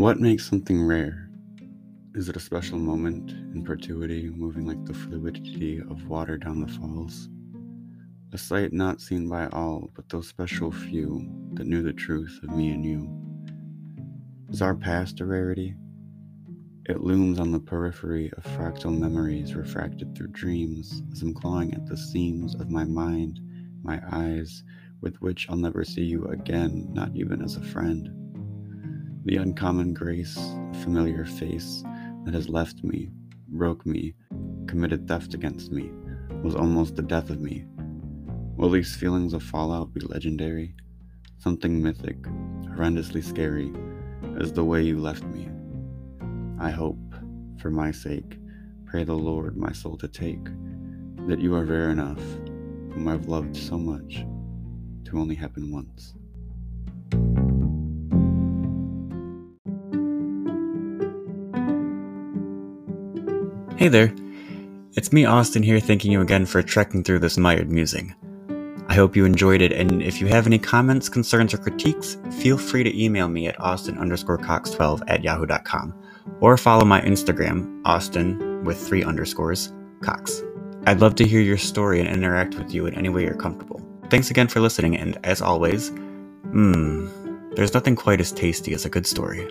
What makes something rare? Is it a special moment in perpetuity, moving like the fluidity of water down the falls? A sight not seen by all, but those special few that knew the truth of me and you. Is our past a rarity? It looms on the periphery of fractal memories refracted through dreams as I'm clawing at the seams of my mind, my eyes, with which I'll never see you again, not even as a friend. The uncommon grace, familiar face that has left me, broke me, committed theft against me, was almost the death of me. Will these feelings of fallout be legendary? Something mythic, horrendously scary, as the way you left me. I hope, for my sake, pray the Lord my soul to take, that you are rare enough, whom I've loved so much, to only happen once. Hey there. It's me, Austin, here, thanking you again for trekking through this mired musing. I hope you enjoyed it, and if you have any comments, concerns, or critiques, feel free to email me at austin underscore cox12 at yahoo.com or follow my Instagram, austin with three underscores, cox. I'd love to hear your story and interact with you in any way you're comfortable. Thanks again for listening, and as always, mmm, there's nothing quite as tasty as a good story.